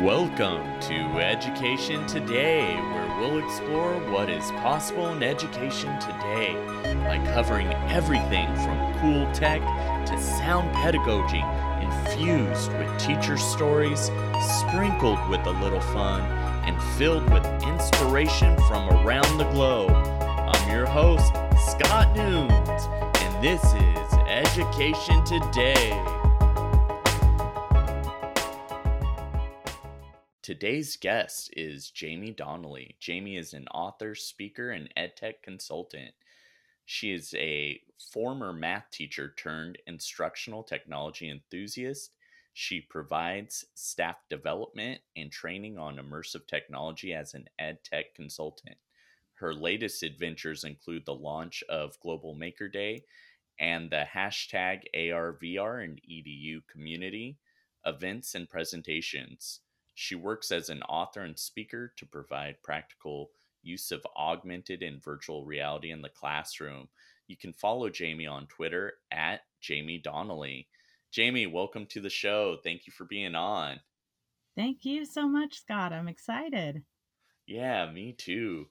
Welcome to Education Today, where we'll explore what is possible in education today by covering everything from cool tech to sound pedagogy, infused with teacher stories, sprinkled with a little fun, and filled with inspiration from around the globe. I'm your host, Scott Nunes, and this is Education Today. Today's guest is Jaime Donally. Jaime is an author, speaker, and edtech consultant. She is a former math teacher turned instructional technology enthusiast. She provides staff development and training on immersive technology as an edtech consultant. Her latest adventures include the launch of Global Maker Day and the hashtag ARVR and EDU community events and presentations. She works as an author and speaker to provide practical use of augmented and virtual reality in the classroom. You can follow Jaime on Twitter at Jaime Donally. Jaime, welcome to the show. Thank you for being on. Thank you so much, Scott. I'm excited. Yeah, me too.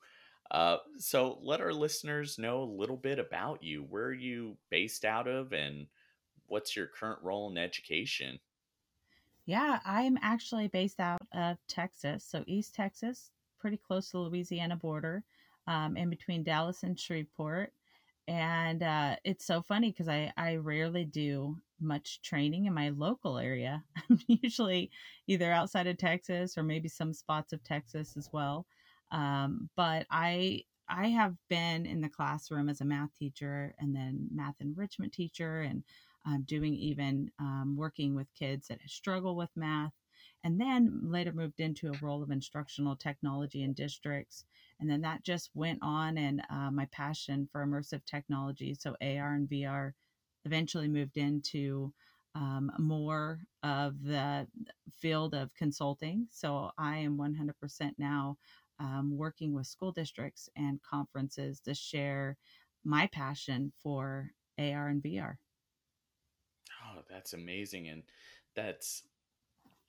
Uh, so let our listeners know a little bit about you. Where are you based out of, and what's your current role in education? Yeah, I'm actually based out of Texas, so East Texas, pretty close to the Louisiana border, um, in between Dallas and Shreveport. And uh, it's so funny because I, I rarely do much training in my local area. I'm usually either outside of Texas or maybe some spots of Texas as well. Um, but I I have been in the classroom as a math teacher and then math enrichment teacher and um, doing even um, working with kids that struggle with math. And then later moved into a role of instructional technology in districts. And then that just went on, and uh, my passion for immersive technology, so AR and VR, eventually moved into um, more of the field of consulting. So I am 100% now um, working with school districts and conferences to share my passion for AR and VR. That's amazing. And that's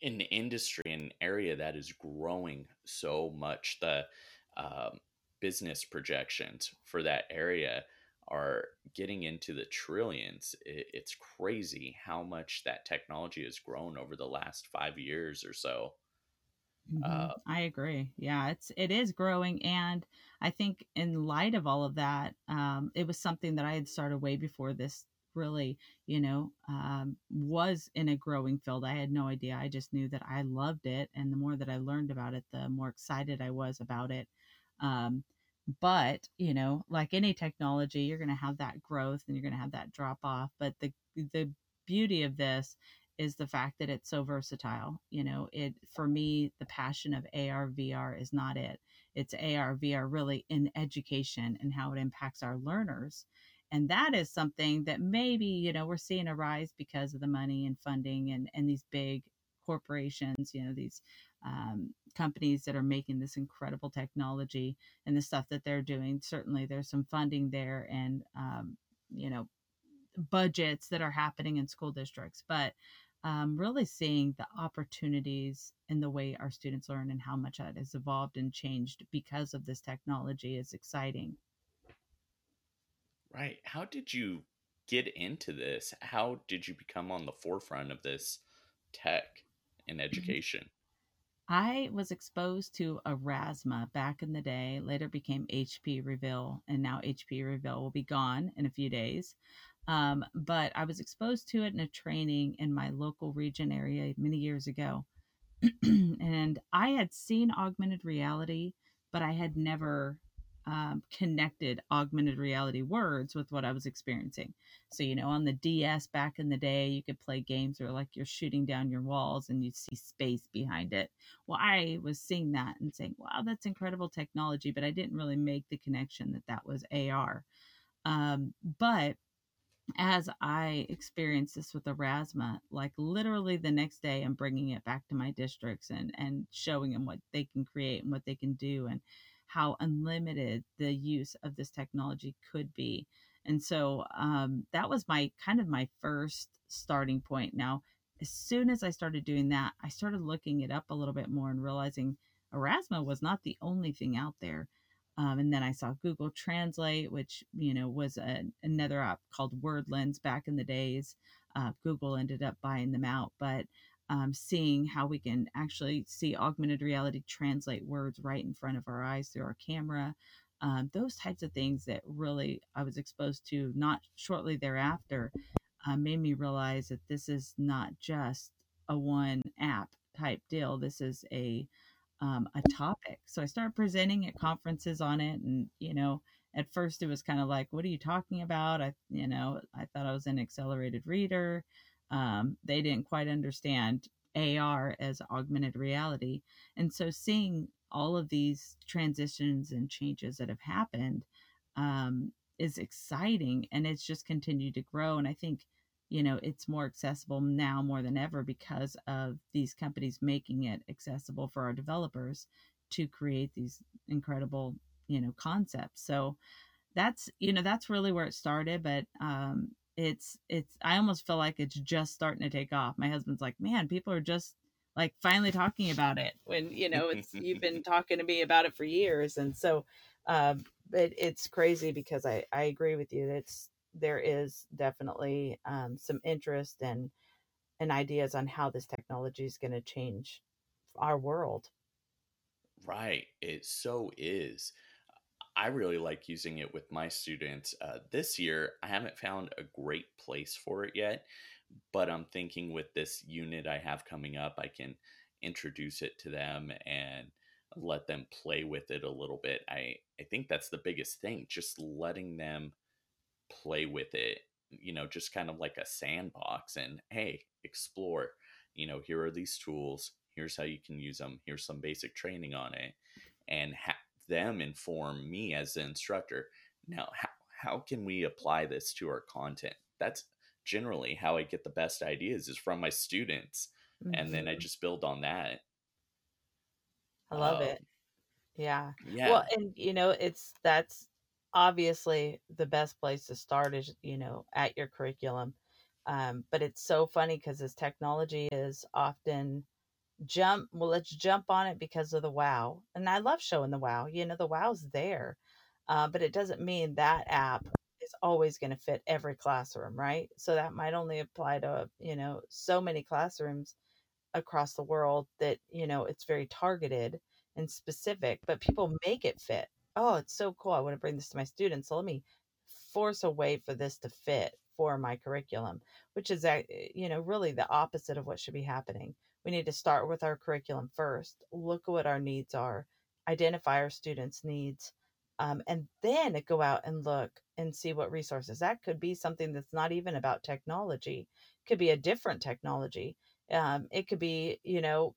an industry, an area that is growing so much. The um, business projections for that area are getting into the trillions. It, it's crazy how much that technology has grown over the last five years or so. Mm-hmm. Uh, I agree. Yeah, it's it is growing, and I think in light of all of that, um, it was something that I had started way before this really, you know, um, was in a growing field. I had no idea. I just knew that I loved it. And the more that I learned about it, the more excited I was about it. Um, but, you know, like any technology, you're going to have that growth and you're going to have that drop off. But the, the beauty of this is the fact that it's so versatile. You know, it for me, the passion of AR VR is not it. It's AR VR really in education and how it impacts our learners and that is something that maybe you know we're seeing a rise because of the money and funding and and these big corporations you know these um, companies that are making this incredible technology and the stuff that they're doing. Certainly there's some funding there and um, you know budgets that are happening in school districts but um, really seeing the opportunities in the way our students learn and how much that has evolved and changed because of this technology is exciting Right. How did you get into this? How did you become on the forefront of this tech in mm-hmm. education? I was exposed to Aurasma back in the day, later became HP Reveal, and now HP Reveal will be gone in a few days. Um, but I was exposed to it in a training in my local region area many years ago. and I had seen augmented reality, but I had never um, connected augmented reality words with what I was experiencing. So, you know, on the DS back in the day, you could play games where like you're shooting down your walls and you see space behind it. Well, I was seeing that and saying, wow, that's incredible technology, but I didn't really make the connection that that was AR. Um, but as I experienced this with Aurasma, like literally the next day, I'm bringing it back to my districts and and showing them what they can create and what they can do, and how unlimited the use of this technology could be. And so um, that was my kind of my first starting point. Now, as soon as I started doing that, I started looking it up a little bit more and realizing Aurasma was not the only thing out there. Um, and then I saw Google Translate, which you know was a, another app called WordLens back in the days. Uh, Google ended up buying them out, but um, seeing how we can actually see augmented reality translate words right in front of our eyes through our camera, um, those types of things that really I was exposed to not shortly thereafter uh, made me realize that this is not just a one app type deal. This is a um, a topic. So I started presenting at conferences on it, and you know, at first it was kind of like, "What are you talking about?" I, you know, I thought I was an accelerated reader. Um, they didn't quite understand AR as augmented reality, and so seeing all of these transitions and changes that have happened um, is exciting, and it's just continued to grow. And I think you know it's more accessible now more than ever because of these companies making it accessible for our developers to create these incredible you know concepts. So that's you know that's really where it started. But um it's it's i almost feel like it's just starting to take off my husband's like man people are just like finally talking about it when you know it's you've been talking to me about it for years and so um but it's crazy because i i agree with you it's there is definitely um, some interest and and ideas on how this technology is going to change our world. Right, it so is. I really like using it with my students. Uh, this year, I haven't found a great place for it yet, but I'm thinking with this unit I have coming up, I can introduce it to them and let them play with it a little bit. I, I think that's the biggest thing, just letting them play with it, you know, just kind of like a sandbox and hey, explore. You know, here are these tools. Here's how you can use them. Here's some basic training on it, and have them inform me as the instructor. Now, how, how can we apply this to our content? That's generally how I get the best ideas is from my students, mm-hmm. and then I mm-hmm. just build on that. I love um, it. Yeah. Yeah. Well, and you know, it's that's obviously the best place to start is you know at your curriculum um, but it's so funny because this technology is often jump well let's jump on it because of the wow and i love showing the wow you know the wow's there uh, but it doesn't mean that app is always going to fit every classroom right so that might only apply to you know so many classrooms across the world that you know it's very targeted and specific but people make it fit oh, it's so cool. I want to bring this to my students. So let me force a way for this to fit for my curriculum, which is, eh, you know, really the opposite of what should be happening. We need to start with our curriculum first, look at what our needs are, identify our students' needs, um, and then go out and look and see what resources. That could be something that's not even about technology, it could be a different technology. Um, it could be, you know,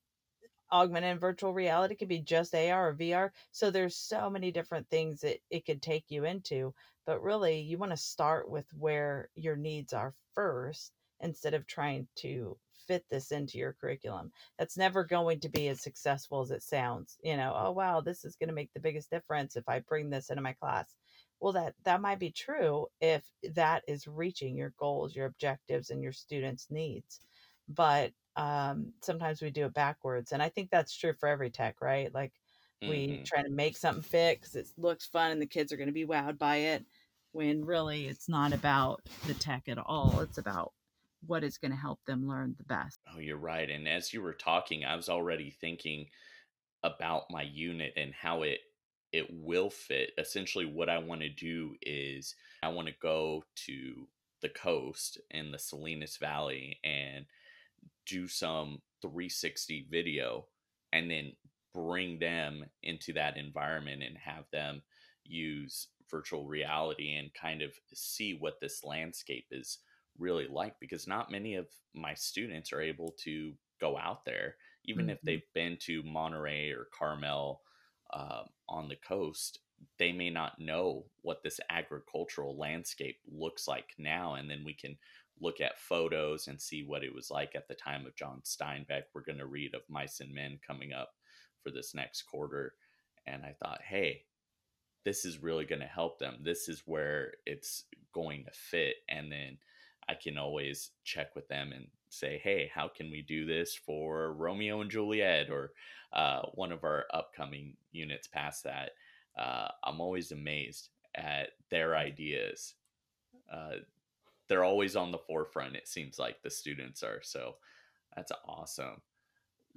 augmented and virtual reality it could be just AR or VR. So there's so many different things that it could take you into. But really, you want to start with where your needs are first instead of trying to fit this into your curriculum. That's never going to be as successful as it sounds. You know, oh wow, this is going to make the biggest difference if I bring this into my class. Well, that that might be true if that is reaching your goals, your objectives, and your students' needs. But um, sometimes we do it backwards. And I think that's true for every tech, right? Like mm-hmm. we try to make something fit because it looks fun and the kids are going to be wowed by it when really it's not about the tech at all. It's about what is going to help them learn the best. Oh, you're right. And as you were talking, I was already thinking about my unit and how it it will fit. Essentially what I want to do is I want to go to the coast in the Salinas Valley and do some 360 video and then bring them into that environment and have them use virtual reality and kind of see what this landscape is really like because not many of my students are able to go out there even mm-hmm. if they've been to monterey or carmel uh, on the coast they may not know what this agricultural landscape looks like now and then we can look at photos and see what it was like at the time of John Steinbeck. We're going to read of Mice and Men coming up for this next quarter. And I thought, hey, this is really going to help them. This is where it's going to fit. And then I can always check with them and say, hey, how can we do this for Romeo and Juliet or uh, one of our upcoming units past that? Uh, I'm always amazed at their ideas. Uh, they're always on the forefront, it seems like the students are. So that's awesome.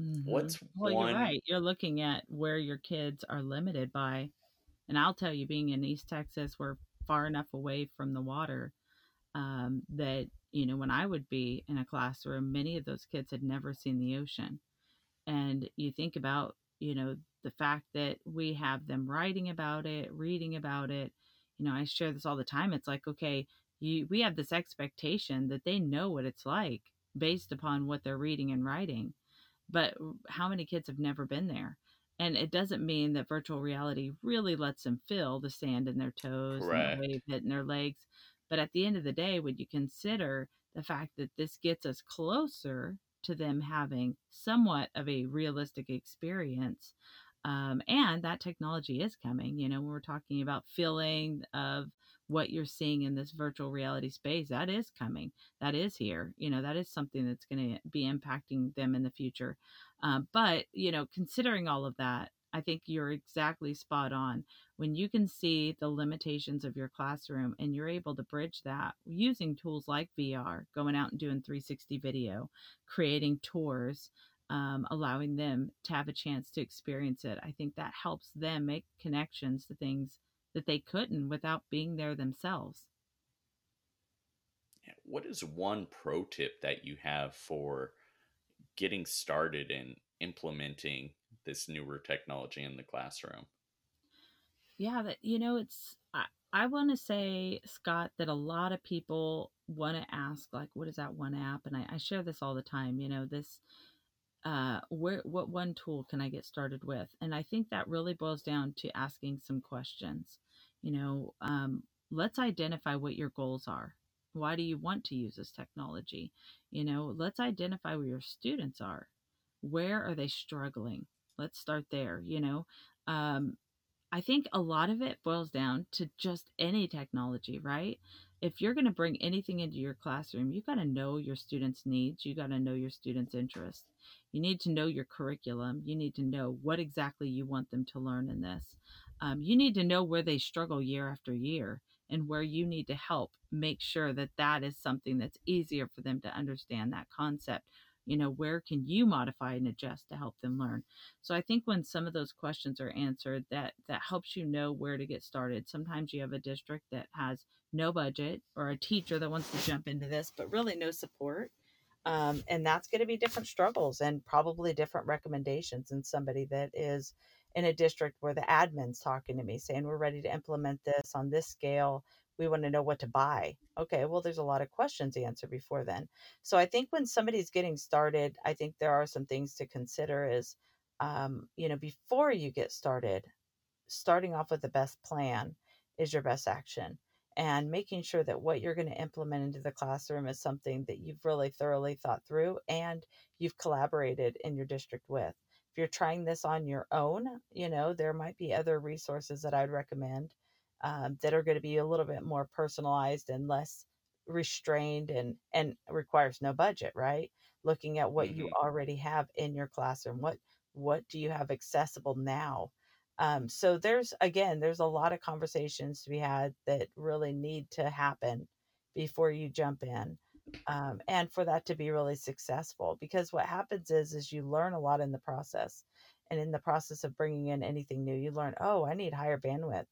Mm-hmm. What's well, one... you're right. You're looking at where your kids are limited by, and I'll tell you, being in East Texas, we're far enough away from the water um, that you know when I would be in a classroom, many of those kids had never seen the ocean, and you think about you know the fact that we have them writing about it, reading about it. You know, I share this all the time. It's like, okay, you, we have this expectation that they know what it's like based upon what they're reading and writing but how many kids have never been there? And it doesn't mean that virtual reality really lets them feel the sand in their toes Correct. and the wave hitting their legs. But at the end of the day, when you consider the fact that this gets us closer to them having somewhat of a realistic experience, um, and that technology is coming. You know, when we're talking about feeling of what you're seeing in this virtual reality space that is coming that is here you know that is something that's going to be impacting them in the future uh, but you know considering all of that i think you're exactly spot on when you can see the limitations of your classroom and you're able to bridge that using tools like vr going out and doing 360 video creating tours um, allowing them to have a chance to experience it i think that helps them make connections to things that they couldn't without being there themselves. What is one pro tip that you have for getting started in implementing this newer technology in the classroom? Yeah, that you know, it's I, I want to say, Scott, that a lot of people want to ask, like, what is that one app? And I, I share this all the time. You know, this uh, where what one tool can I get started with? And I think that really boils down to asking some questions. You know, um, let's identify what your goals are. Why do you want to use this technology? You know, let's identify where your students are. Where are they struggling? Let's start there. You know, um, I think a lot of it boils down to just any technology, right? if you're going to bring anything into your classroom, you got to know your students' needs. You got to know your students' interests. You need to know your curriculum. You need to know what exactly you want them to learn in this. Um, you need to know where they struggle year after year and where you need to help make sure that that is something that's easier for them to understand that concept you know where can you modify and adjust to help them learn? So i think when some of those questions are answered that that helps you know where to get started. Sometimes you have a district that has no budget or a teacher that wants to jump into this but really no support um, and that's going to be different struggles and probably different recommendations than somebody that is in a district where the admin's talking to me saying we're ready to implement this on this scale we want to know what to buy. Okay, well, there's a lot of questions to answer before then. So I think when somebody's getting started, I think there are some things to consider is, um, you know, before you get started, starting off with the best plan is your best action and making sure that what you're going to implement into the classroom is something that you've really thoroughly thought through and you've collaborated in your district with. If you're trying this on your own, you know, there might be other resources that I'd recommend um, that are going to be a little bit more personalized and less restrained and and requires no budget right? Looking at what mm-hmm. you already have in your classroom what what do you have accessible now? Um, so there's again there's a lot of conversations to be had that really need to happen before you jump in um, and for that to be really successful because what happens is is you learn a lot in the process and in the process of bringing in anything new you learn oh i need higher bandwidth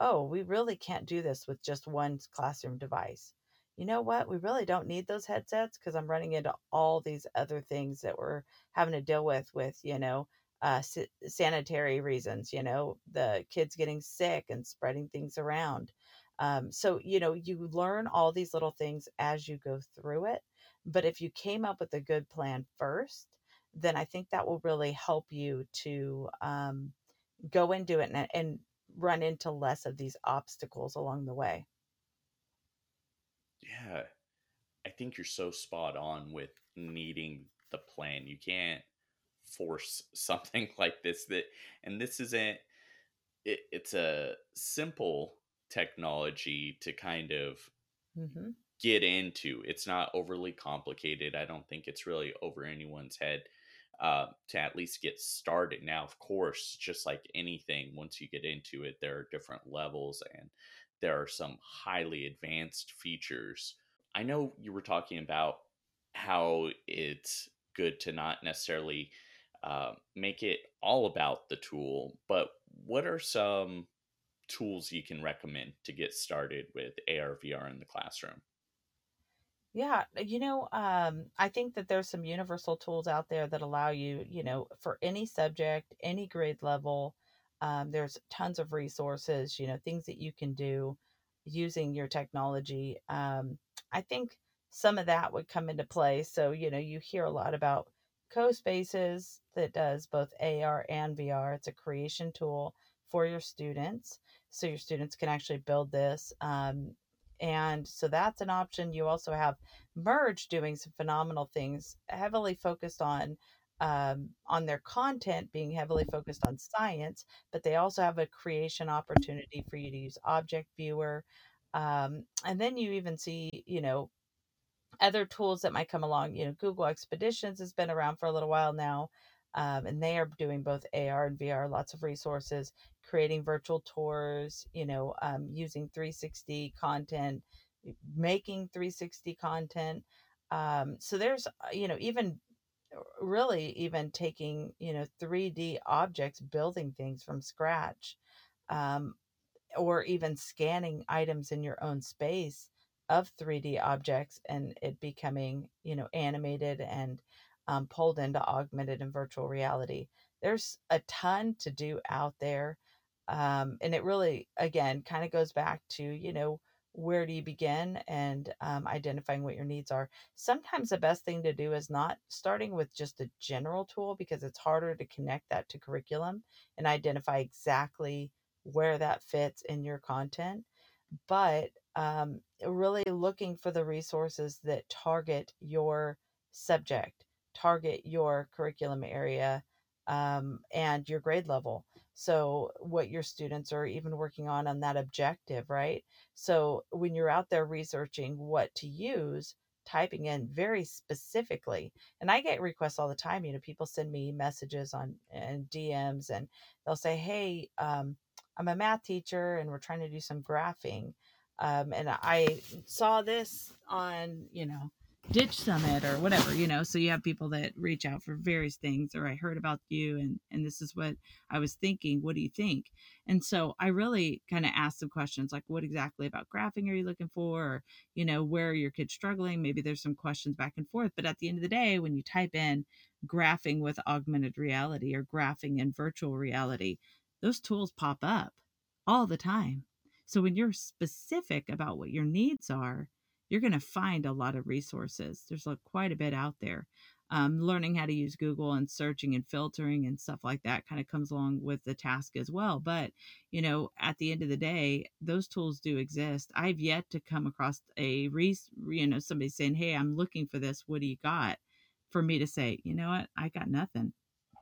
oh, we really can't do this with just one classroom device. You know what? We really don't need those headsets because I'm running into all these other things that we're having to deal with, with, you know, uh, sanitary reasons, you know, the kids getting sick and spreading things around. Um, so, you know, you learn all these little things as you go through it. But if you came up with a good plan first, then I think that will really help you to um, go into it and, and run into less of these obstacles along the way. Yeah. I think you're so spot on with needing the plan. You can't force something like this that and this isn't it, it's a simple technology to kind of mm-hmm. get into. It's not overly complicated. I don't think it's really over anyone's head uh, to at least get started. Now, of course, just like anything, once you get into it, there are different levels and there are some highly advanced features. I know you were talking about how it's good to not necessarily uh, make it all about the tool, but what are some tools you can recommend to get started with AR VR in the classroom? Yeah, you know, um, I think that there's some universal tools out there that allow you, you know, for any subject, any grade level. Um, there's tons of resources, you know, things that you can do using your technology. Um, I think some of that would come into play. So, you know, you hear a lot about CoSpaces that does both AR and VR. It's a creation tool for your students. So your students can actually build this. Um, and so that's an option. You also have Merge doing some phenomenal things, heavily focused on um, on their content being heavily focused on science, but they also have a creation opportunity for you to use Object Viewer. Um, and then you even see, you know, other tools that might come along. You know, Google Expeditions has been around for a little while now, um, and they are doing both AR and VR, lots of resources, creating virtual tours, you know, um, using 360 content, making 360 content. Um, so there's, uh, you know, even uh, really even taking, you know, 3D objects, building things from scratch, um, or even scanning items in your own space of 3D objects and it becoming, you know, animated and um, pulled into augmented and virtual reality. There's a ton to do out there. Um, and it really, again, kind of goes back to, you know, where do you begin and um, identifying what your needs are. Sometimes the best thing to do is not starting with just a general tool because it's harder to connect that to curriculum and identify exactly where that fits in your content. But um, really looking for the resources that target your subject target your curriculum area um, and your grade level. So, what your students are even working on on that objective, right? So, when you're out there researching what to use, typing in very specifically, and I get requests all the time. You know, people send me messages on and DMs, and they'll say, "Hey, um, I'm a math teacher, and we're trying to do some graphing." Um, and I saw this on, you know, ditch summit or whatever you know? So you have people that reach out for various things or i heard about you and and this is what i was thinking. What do you think? And so i really kind of asked some questions like what exactly about graphing are you looking for? or you know where are your kids struggling? Maybe there's some questions back and forth but at the end of the day when you type in graphing with augmented reality or graphing in virtual reality those tools pop up all the time. So when you're specific about what your needs are you're going to find a lot of resources. There's like quite a bit out there. Um, learning how to use Google and searching and filtering and stuff like that kind of comes along with the task as well. But, you know, at the end of the day, those tools do exist. I've yet to come across a, re- you know, somebody saying, Hey, I'm looking for this. What do you got? For me to say, you know what? I got nothing.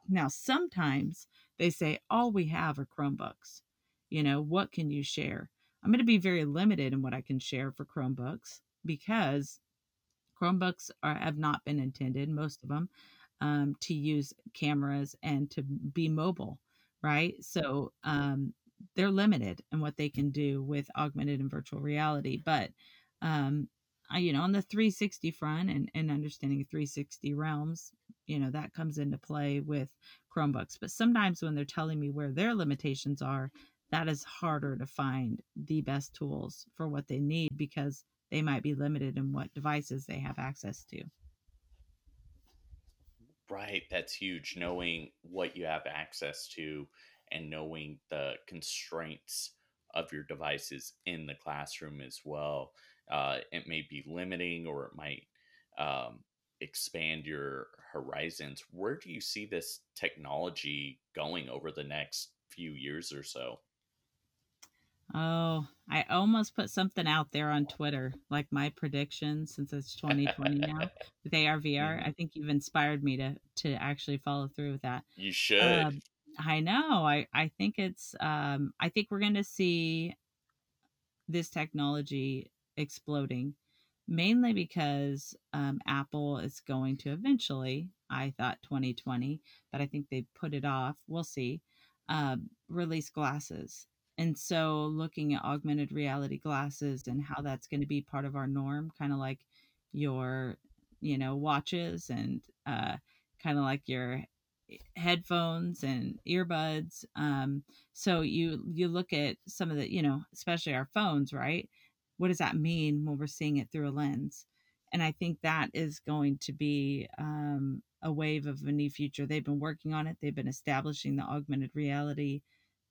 Now, sometimes they say, all we have are Chromebooks. You know, what can you share? I'm going to be very limited in what I can share for Chromebooks because Chromebooks are, have not been intended, most of them, um, to use cameras and to be mobile, right? So um, they're limited in what they can do with augmented and virtual reality. But um, I, you know, on the 360 front and, and understanding 360 realms, you know, that comes into play with Chromebooks. But sometimes when they're telling me where their limitations are, that is harder to find the best tools for what they need because they might be limited in what devices they have access to. Right, that's huge. Knowing what you have access to and knowing the constraints of your devices in the classroom as well. Uh, it may be limiting or it might um, expand your horizons. Where do you see this technology going over the next few years or so? Oh, I almost put something out there on Twitter, like my prediction since it's 2020 now with AR VR. Mm-hmm. I think you've inspired me to to actually follow through with that. You should. Um, I know. I I think it's. Um, I think we're going to see this technology exploding mainly because um, Apple is going to eventually, I thought 2020, but I think they put it off. We'll see. Um, release glasses. And so looking at augmented reality glasses and how that's going to be part of our norm, kind of like your, you know, watches and uh, kind of like your headphones and earbuds. Um, so you you look at some of the, you know, especially our phones, right? What does that mean when we're seeing it through a lens? And I think that is going to be um, a wave of a new future. They've been working on it. They've been establishing the augmented reality.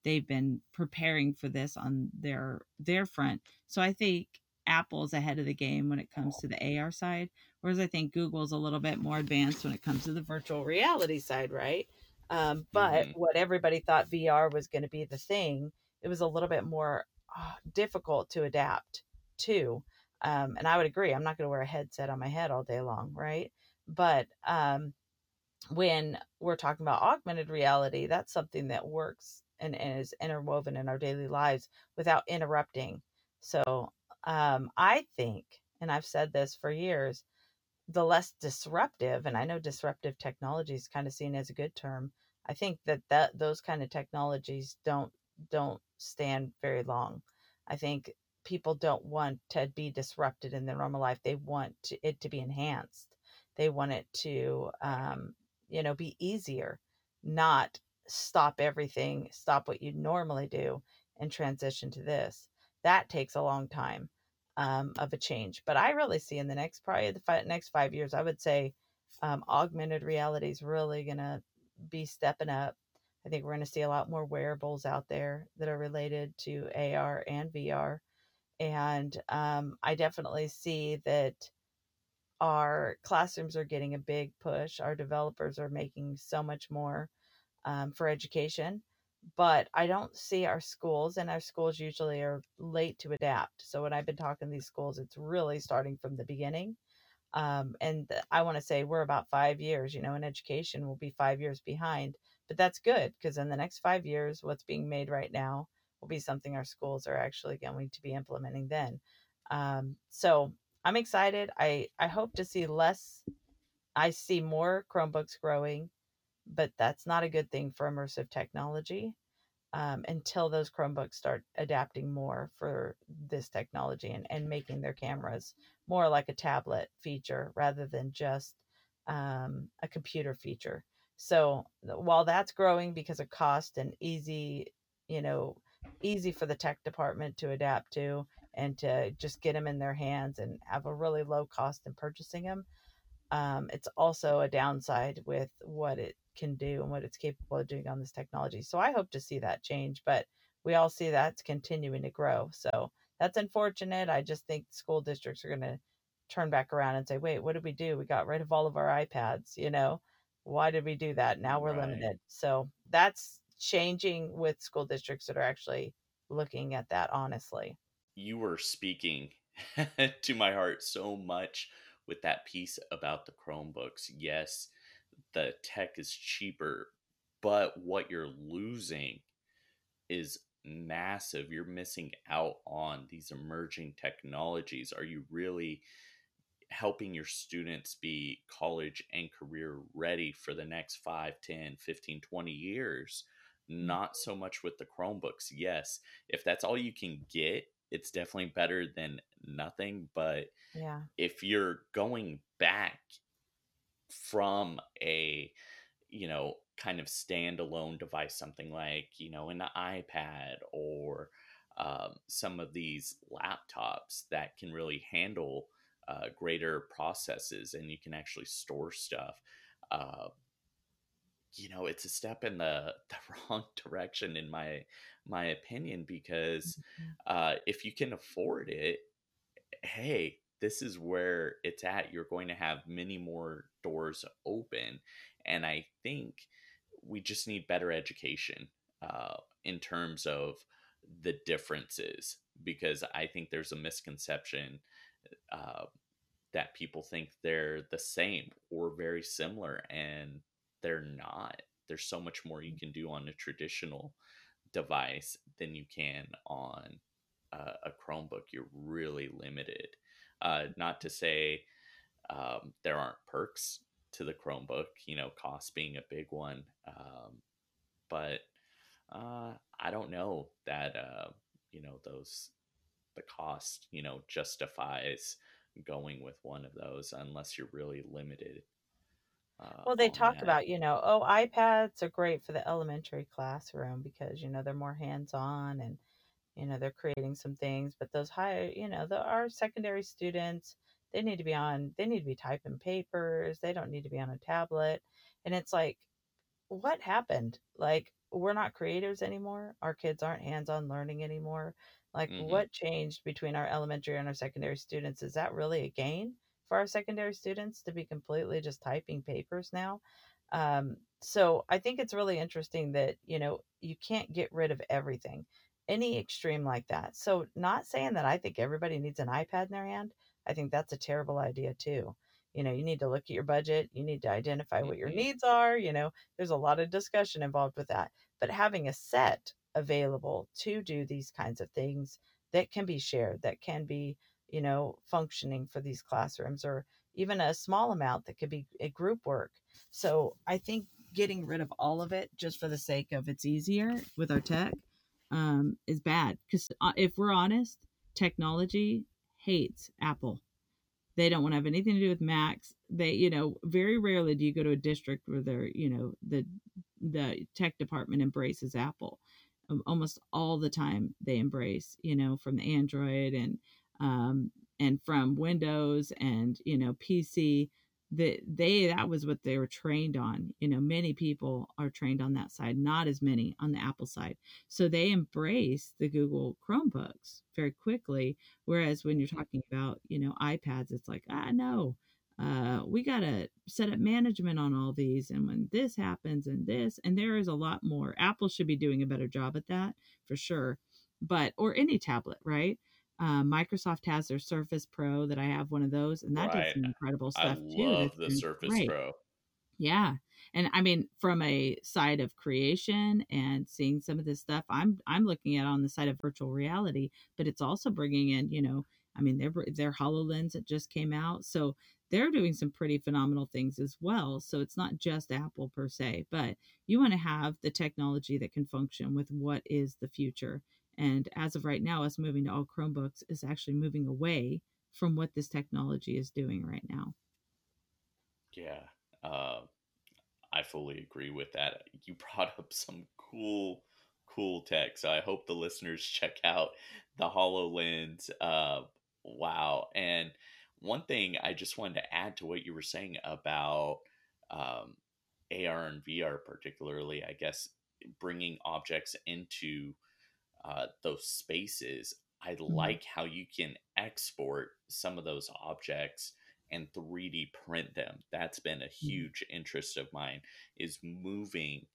They've been preparing for this on their their front. So I think Apple's ahead of the game when it comes to the AR side, whereas I think Google's a little bit more advanced when it comes to the virtual reality side, right? Um, but mm-hmm. what everybody thought VR was going to be the thing, it was a little bit more uh, difficult to adapt to. Um, and I would agree. I'm not going to wear a headset on my head all day long, right? But um, when we're talking about augmented reality, that's something that works and, is interwoven in our daily lives without interrupting. So um, I think, and I've said this for years, the less disruptive, and I know disruptive technology is kind of seen as a good term. I think that, that those kind of technologies don't don't stand very long. I think people don't want to be disrupted in their normal life. They want to, it to be enhanced. They want it to, um, you know, be easier, not stop everything, stop what you normally do, and transition to this. That takes a long time um, of a change. But I really see in the next probably the next five years, I would say um, augmented reality is really going to be stepping up. I think we're going to see a lot more wearables out there that are related to AR and VR. And um, I definitely see that our classrooms are getting a big push. Our developers are making so much more um, for education. But I don't see our schools, and our schools usually are late to adapt. So when I've been talking to these schools, it's really starting from the beginning. Um, and I want to say we're about five years, you know, in education, we'll be five years behind. But that's good because in the next five years, what's being made right now will be something our schools are actually going to be implementing then. Um, so I'm excited. I, I hope to see less. I see more Chromebooks growing, but that's not a good thing for immersive technology um, until those Chromebooks start adapting more for this technology and, and making their cameras more like a tablet feature rather than just um, a computer feature. So while that's growing because of cost and easy, you know, easy for the tech department to adapt to and to just get them in their hands and have a really low cost in purchasing them. Um, it's also a downside with what it can do and what it's capable of doing on this technology. So I hope to see that change, but we all see that's continuing to grow. So that's unfortunate. I just think school districts are going to turn back around and say, wait, what did we do? We got rid of all of our iPads, you know? Why did we do that? Now we're right. limited. So that's changing with school districts that are actually looking at that honestly. You were speaking to my heart so much with that piece about the Chromebooks. Yes, the tech is cheaper, but what you're losing is massive. You're missing out on these emerging technologies. Are you really helping your students be college and career ready for the next 5, 10, 15, 20 years? Mm-hmm. not so much with the Chromebooks. Yes, if that's all you can get, it's definitely better than nothing. But yeah, if you're going back from a, you know, kind of standalone device, something like, you know, an iPad or um, some of these laptops that can really handle uh, greater processes and you can actually store stuff. Uh, you know it's a step in the the wrong direction in my my opinion because mm-hmm. uh, if you can afford it hey this is where it's at you're going to have many more doors open and i think we just need better education uh, in terms of the differences because i think there's a misconception uh, that people think they're the same or very similar and they're not. There's so much more you mm. can do on a traditional device than you can on a Chromebook. You're really limited. Uh, not to say um, there aren't perks to the Chromebook, you know, cost being a big one. Um, but uh, I don't know that, uh, you know, those, the cost, you know, justifies going with one of those unless you're really limited. Uh, well, they talk that. about, you know, oh, iPads are great for the elementary classroom because, you know, they're more hands on and, you know, they're creating some things. But those higher, you know, the, our secondary students, they need to be on, they need to be typing papers. They don't need to be on a tablet. And it's like, what happened? Like, we're not creators anymore. Our kids aren't hands on learning anymore. Like, mm-hmm. what changed between our elementary and our secondary students? Is that really a gain for our secondary students to be completely just typing papers now? Um, so I think it's really interesting that, you know, you can't get rid of everything, any extreme like that. So, not saying that I think everybody needs an iPad in their hand. I think that's a terrible idea, too. You know, you need to look at your budget, you need to identify what your mm-hmm. needs are. You know, there's a lot of discussion involved with that. But having a set available to do these kinds of things that can be shared, that can be, you know, functioning for these classrooms, or even a small amount that could be a group work. So I think getting rid of all of it just for the sake of it's easier with our tech um, is bad. Because uh, if we're honest, technology hates Apple. They don't want to have anything to do with Macs. They, you know, very rarely do you go to a district where they're, you know, the the tech department embraces Apple almost all the time they embrace you know from the android and um, and from windows and you know pc that they that was what they were trained on you know many people are trained on that side not as many on the apple side so they embrace the google chromebooks very quickly whereas when you're talking about you know ipads it's like ah no uh, we got to set up management on all these. And when this happens and this, and there is a lot more. Apple should be doing a better job at that for sure. But, or any tablet, right? Uh, Microsoft has their Surface Pro that I have one of those, and that right. does some incredible stuff I too. I love the Surface great. Pro. Yeah. And I mean, from a side of creation and seeing some of this stuff, I'm I'm looking at on the side of virtual reality, but it's also bringing in, you know, I mean, their their Hololens that just came out, so they're doing some pretty phenomenal things as well. So it's not just Apple per se, but you want to have the technology that can function with what is the future. And as of right now, us moving to all Chromebooks is actually moving away from what this technology is doing right now. Yeah, uh, I fully agree with that. You brought up some cool, cool tech. So I hope the listeners check out the HoloLens. Uh, wow. And one thing I just wanted to add to what you were saying about um, AR and VR, particularly, I guess, bringing objects into uh, those spaces. I mm-hmm. like how you can export some of those objects and 3D print them. That's been a mm-hmm. huge interest of mine is moving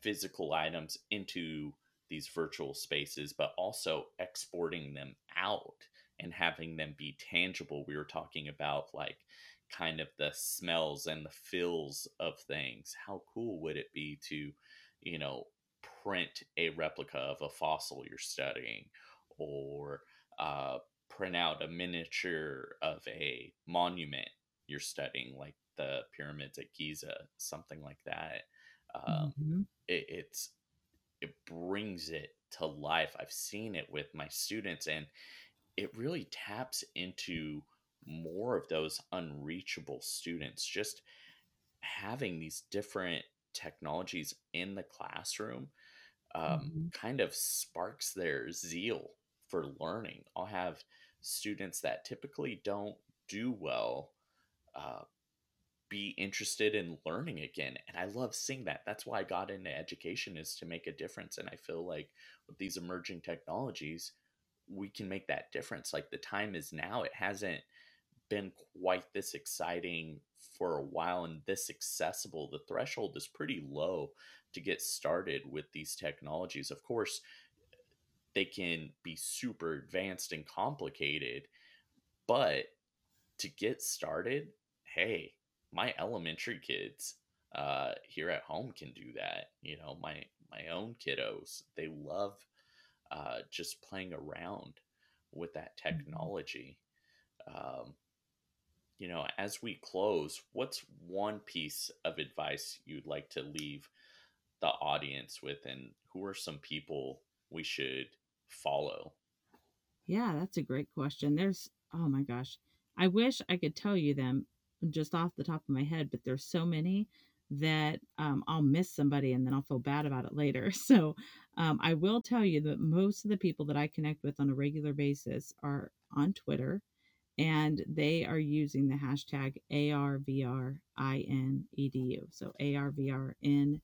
physical items into these virtual spaces, but also exporting them out and having them be tangible. We were talking about like kind of the smells and the feels of things. How cool would it be to, you know, print a replica of a fossil you're studying or uh, print out a miniature of a monument you're studying, like the pyramids at Giza, something like that. Um, mm-hmm. it, it's it brings it to life. I've seen it with my students, and it really taps into more of those unreachable students. Just having these different technologies in the classroom um, mm-hmm. kind of sparks their zeal for learning. I'll have students that typically don't do well uh, be interested in learning again and i love seeing that that's why i got into education is to make a difference and i feel like with these emerging technologies we can make that difference. Like the time is now. It hasn't been quite this exciting for a while and this accessible. The threshold is pretty low to get started with these technologies. Of course, they can be super advanced and complicated, but to get started, hey, my elementary kids uh, here at home can do that. You know, my my own kiddos, they love uh, just playing around with that mm-hmm. technology. Um, you know, as we close, what's one piece of advice you'd like to leave the audience with, and who are some people we should follow? Yeah, that's a great question. There's, oh my gosh, I wish I could tell you them just off the top of my head, but there's so many that um, I'll miss somebody and then I'll feel bad about it later. So um, I will tell you that most of the people that I connect with on a regular basis are on Twitter and they are using the hashtag ARVRINEDU. So ARVRINEDU.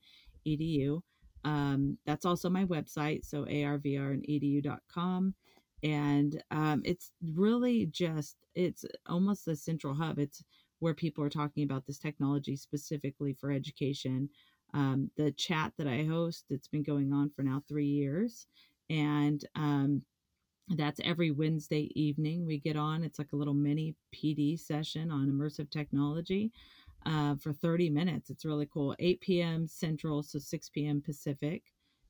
Um, that's also my website, so arvrinedu.com. And um, it's really just, it's almost a central hub. It's where people are talking about this technology specifically for education. Um, the chat that I host, it's been going on for now three years. And um, that's every Wednesday evening we get on. It's like a little mini PD session on immersive technology uh, for 30 minutes. It's really cool. 8 p.m. Central, so 6 p.m. Pacific,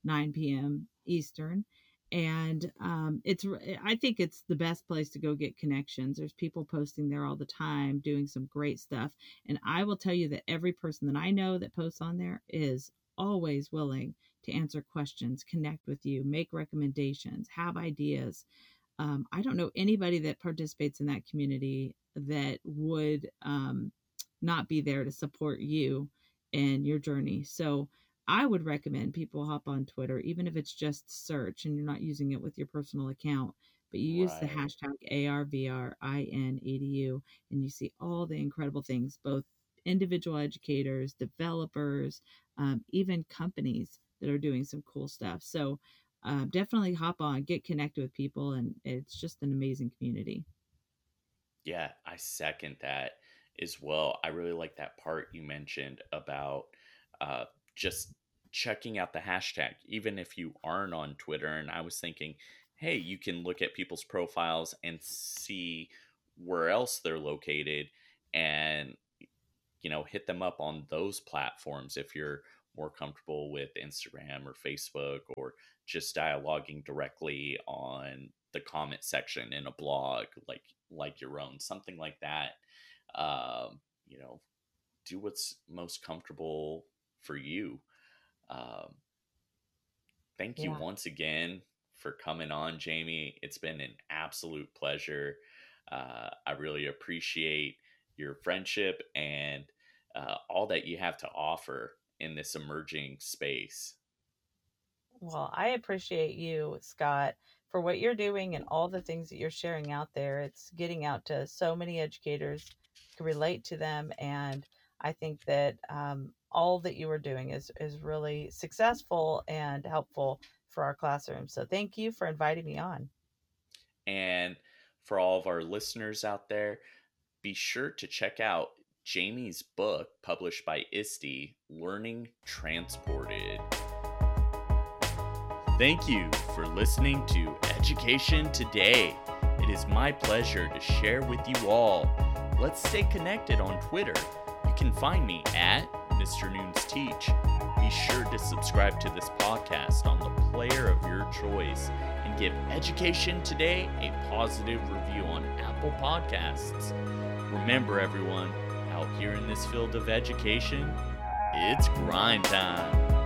9 p.m. Eastern and um, it's i think it's the best place to go get connections there's people posting there all the time doing some great stuff and i will tell you that every person that i know that posts on there is always willing to answer questions connect with you make recommendations have ideas um, i don't know anybody that participates in that community that would um, not be there to support you and your journey so I would recommend people hop on Twitter, even if it's just search and you're not using it with your personal account, but you use right. the hashtag ARVRINEDU and you see all the incredible things, both individual educators, developers, um, even companies that are doing some cool stuff. So uh, definitely hop on, get connected with people, and it's just an amazing community. Yeah, I second that as well. I really like that part you mentioned about uh, just checking out the hashtag, even if you aren't on Twitter. And I was thinking, hey, you can look at people's profiles and see where else they're located and, you know, hit them up on those platforms if you're more comfortable with Instagram or Facebook or just dialoguing directly on the comment section in a blog like like your own something like that um, you know do what's most comfortable for you. Um, thank you yeah. once again for coming on, Jaime. It's been an absolute pleasure. Uh, I really appreciate your friendship and uh, all that you have to offer in this emerging space. Well, I appreciate you, Scott, for what you're doing and all the things that you're sharing out there. It's getting out to so many educators relate to them. And I think that um, all that you are doing is is really successful and helpful for our classroom. So thank you for inviting me on. And for all of our listeners out there, be sure to check out Jaime's book published by ISTE, Learning Transported. Thank you for listening to Education Today. It is my pleasure to share with you all. Let's stay connected on Twitter. You can find me at Mr. Noons Teach. Be sure to subscribe to this podcast on the player of your choice and give Education Today a positive review on Apple Podcasts. Remember, everyone, out here in this field of education, it's grind time.